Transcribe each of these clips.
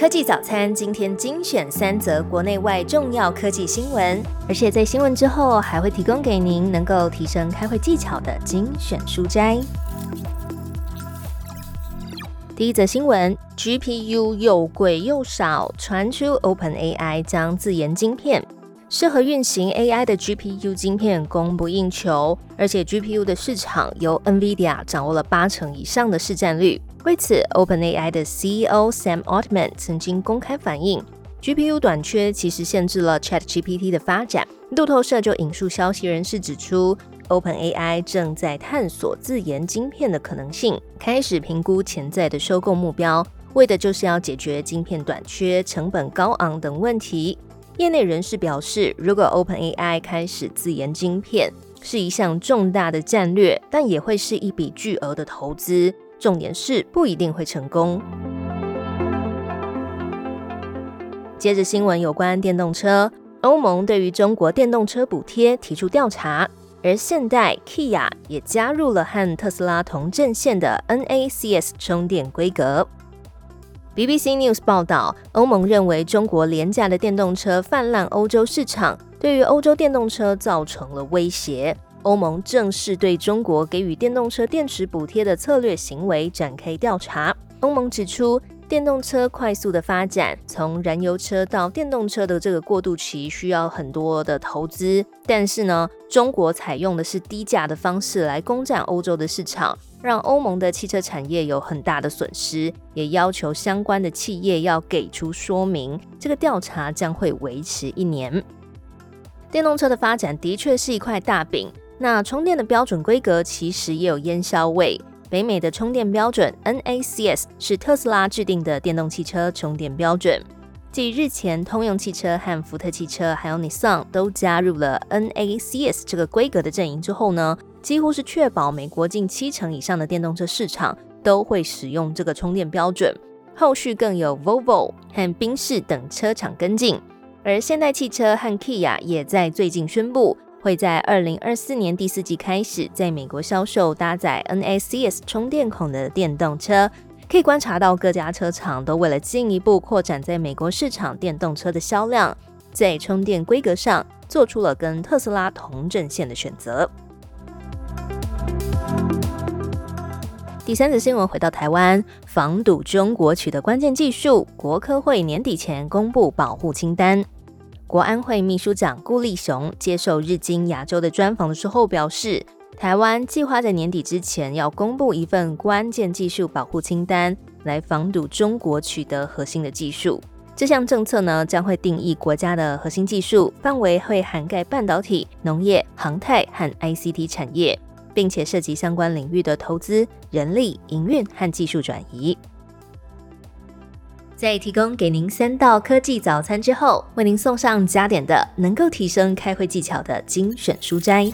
科技早餐今天精选三则国内外重要科技新闻，而且在新闻之后还会提供给您能够提升开会技巧的精选书摘。第一则新闻：GPU 又贵又少，传出 OpenAI 将自研晶片，适合运行 AI 的 GPU 晶片供不应求，而且 GPU 的市场由 NVIDIA 掌握了八成以上的市占率。为此，OpenAI 的 CEO Sam Altman 曾经公开反映，GPU 短缺其实限制了 ChatGPT 的发展。路透社就引述消息人士指出，OpenAI 正在探索自研晶片的可能性，开始评估潜在的收购目标，为的就是要解决晶片短缺、成本高昂等问题。业内人士表示，如果 OpenAI 开始自研晶片，是一项重大的战略，但也会是一笔巨额的投资。重点是不一定会成功。接着新闻有关电动车，欧盟对于中国电动车补贴提出调查，而现代 Kia 也加入了和特斯拉同阵线的 NACS 充电规格。BBC News 报道，欧盟认为中国廉价的电动车泛滥欧洲市场，对于欧洲电动车造成了威胁。欧盟正式对中国给予电动车电池补贴的策略行为展开调查。欧盟指出，电动车快速的发展，从燃油车到电动车的这个过渡期需要很多的投资。但是呢，中国采用的是低价的方式来攻占欧洲的市场，让欧盟的汽车产业有很大的损失。也要求相关的企业要给出说明。这个调查将会维持一年。电动车的发展的确是一块大饼。那充电的标准规格其实也有烟硝味。北美的充电标准 NACS 是特斯拉制定的电动汽车充电标准。继日前通用汽车和福特汽车还有 Nissan 都加入了 NACS 这个规格的阵营之后呢，几乎是确保美国近七成以上的电动车市场都会使用这个充电标准。后续更有 Volvo 和宾士等车厂跟进，而现代汽车和 Kia 也在最近宣布。会在二零二四年第四季开始在美国销售搭载 NACS 充电孔的电动车。可以观察到各家车厂都为了进一步扩展在美国市场电动车的销量，在充电规格上做出了跟特斯拉同阵线的选择。第三则新闻回到台湾，防堵中国取得关键技术，国科会年底前公布保护清单。国安会秘书长顾立雄接受日经亚洲的专访的时候表示，台湾计划在年底之前要公布一份关键技术保护清单，来防堵中国取得核心的技术。这项政策呢，将会定义国家的核心技术范围，会涵盖半导体、农业、航太和 ICT 产业，并且涉及相关领域的投资、人力、营运和技术转移。在提供给您三道科技早餐之后，为您送上加点的能够提升开会技巧的精选书斋。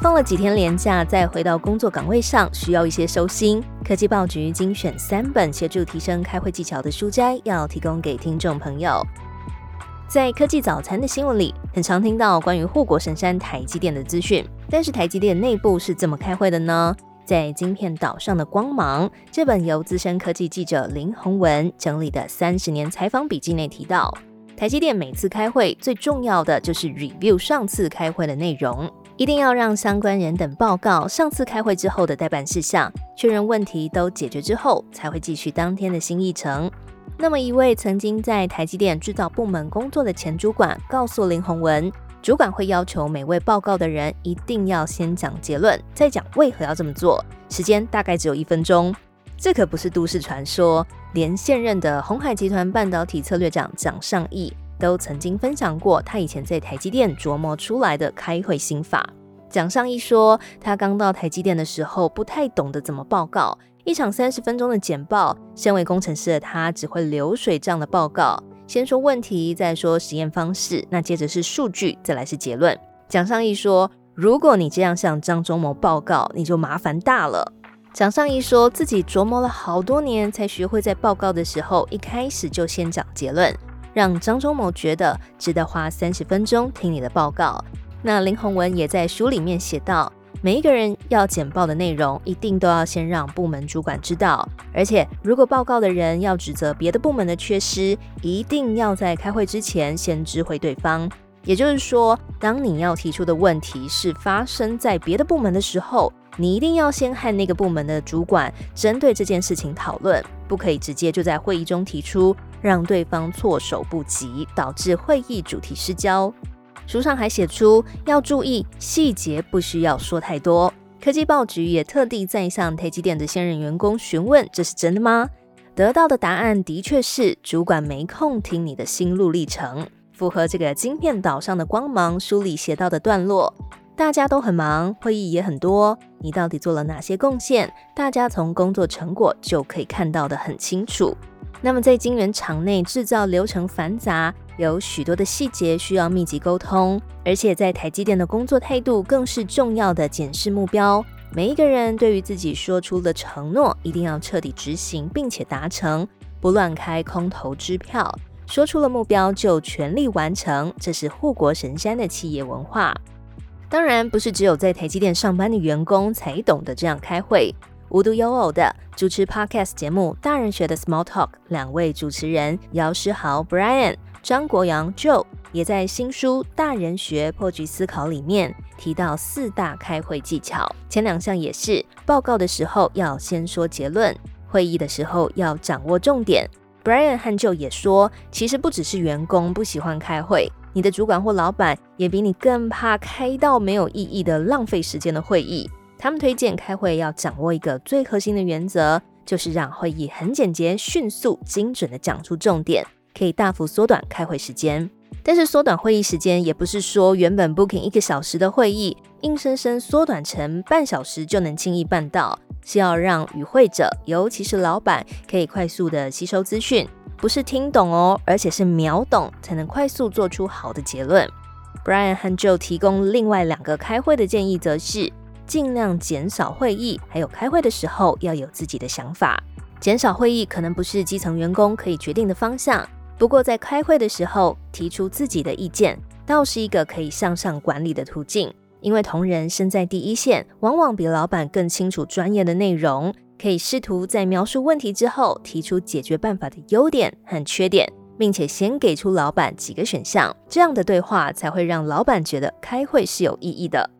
放了几天连假，再回到工作岗位上，需要一些收心。科技报局精选三本协助提升开会技巧的书斋，要提供给听众朋友。在科技早餐的新闻里，很常听到关于护国神山台积电的资讯，但是台积电内部是怎么开会的呢？在晶片岛上的光芒这本由资深科技记者林宏文整理的三十年采访笔记内提到，台积电每次开会最重要的就是 review 上次开会的内容，一定要让相关人等报告上次开会之后的待办事项，确认问题都解决之后，才会继续当天的新议程。那么一位曾经在台积电制造部门工作的前主管告诉林宏文。主管会要求每位报告的人一定要先讲结论，再讲为何要这么做。时间大概只有一分钟。这可不是都市传说，连现任的红海集团半导体策略长蒋尚义都曾经分享过他以前在台积电琢磨出来的开会心法。蒋尚义说，他刚到台积电的时候不太懂得怎么报告，一场三十分钟的简报，身为工程师的他只会流水账的报告。先说问题，再说实验方式，那接着是数据，再来是结论。蒋尚义说如果你这样向张忠谋报告，你就麻烦大了。蒋尚义说自己琢磨了好多年，才学会在报告的时候一开始就先讲结论，让张忠谋觉得值得花三十分钟听你的报告。那林宏文也在书里面写到。每一个人要简报的内容，一定都要先让部门主管知道。而且，如果报告的人要指责别的部门的缺失，一定要在开会之前先知会对方。也就是说，当你要提出的问题是发生在别的部门的时候，你一定要先和那个部门的主管针对这件事情讨论，不可以直接就在会议中提出，让对方措手不及，导致会议主题失焦。书上还写出要注意细节，不需要说太多。科技报局也特地在向台积电的现任员工询问：“这是真的吗？”得到的答案的确是主管没空听你的心路历程，符合这个晶片岛上的光芒。书里写到的段落，大家都很忙，会议也很多，你到底做了哪些贡献？大家从工作成果就可以看到的很清楚。那么在晶圆厂内制造流程繁杂。有许多的细节需要密集沟通，而且在台积电的工作态度更是重要的检视目标。每一个人对于自己说出的承诺，一定要彻底执行，并且达成，不乱开空头支票。说出了目标就全力完成，这是护国神山的企业文化。当然，不是只有在台积电上班的员工才懂得这样开会。无独有偶的，主持 Podcast 节目《大人学的 Small Talk》两位主持人姚诗豪 Brian。张国阳 Joe 也在新书《大人学破局思考》里面提到四大开会技巧，前两项也是报告的时候要先说结论，会议的时候要掌握重点。Brian 和 Joe 也说，其实不只是员工不喜欢开会，你的主管或老板也比你更怕开到没有意义的浪费时间的会议。他们推荐开会要掌握一个最核心的原则，就是让会议很简洁、迅速、精准的讲出重点。可以大幅缩短开会时间，但是缩短会议时间也不是说原本 booking 一个小时的会议，硬生生缩短成半小时就能轻易办到。是要让与会者，尤其是老板，可以快速的吸收资讯，不是听懂哦，而且是秒懂，才能快速做出好的结论。Brian 和 Joe 提供另外两个开会的建议，则是尽量减少会议，还有开会的时候要有自己的想法。减少会议可能不是基层员工可以决定的方向。不过，在开会的时候提出自己的意见，倒是一个可以向上管理的途径。因为同仁身在第一线，往往比老板更清楚专业的内容，可以试图在描述问题之后，提出解决办法的优点和缺点，并且先给出老板几个选项。这样的对话才会让老板觉得开会是有意义的。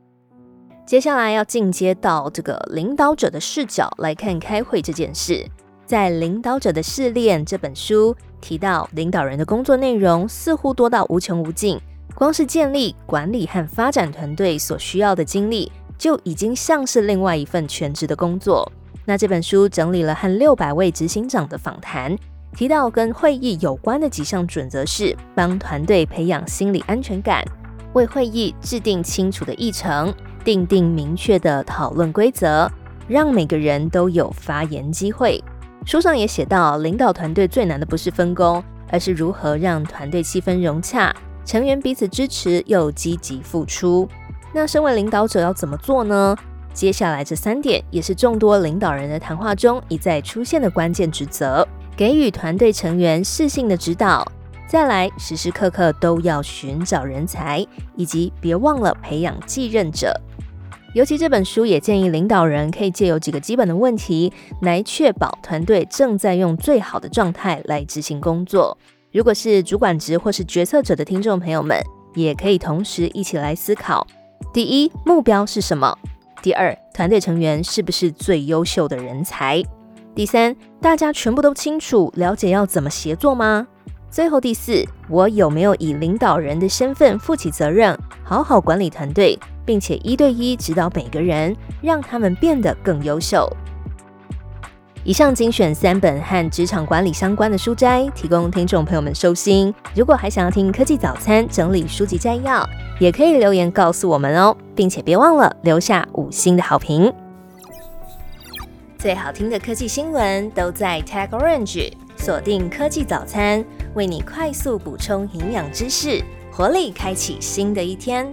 接下来要进阶到这个领导者的视角来看开会这件事。在《领导者的试炼》这本书提到，领导人的工作内容似乎多到无穷无尽，光是建立、管理和发展团队所需要的精力，就已经像是另外一份全职的工作。那这本书整理了和六百位执行长的访谈，提到跟会议有关的几项准则是：帮团队培养心理安全感，为会议制定清楚的议程，定定明确的讨论规则，让每个人都有发言机会。书上也写到，领导团队最难的不是分工，而是如何让团队气氛融洽，成员彼此支持又积极付出。那身为领导者要怎么做呢？接下来这三点也是众多领导人的谈话中一再出现的关键职责：给予团队成员适性的指导，再来时时刻刻都要寻找人才，以及别忘了培养继任者。尤其这本书也建议领导人可以借由几个基本的问题来确保团队正在用最好的状态来执行工作。如果是主管职或是决策者的听众朋友们，也可以同时一起来思考：第一，目标是什么？第二，团队成员是不是最优秀的人才？第三，大家全部都清楚了解要怎么协作吗？最后第四，我有没有以领导人的身份负起责任，好好管理团队？并且一对一指导每个人，让他们变得更优秀。以上精选三本和职场管理相关的书斋，提供听众朋友们收心。如果还想要听科技早餐整理书籍摘要，也可以留言告诉我们哦，并且别忘了留下五星的好评。最好听的科技新闻都在 Tag Orange，锁定科技早餐，为你快速补充营养知识，活力开启新的一天。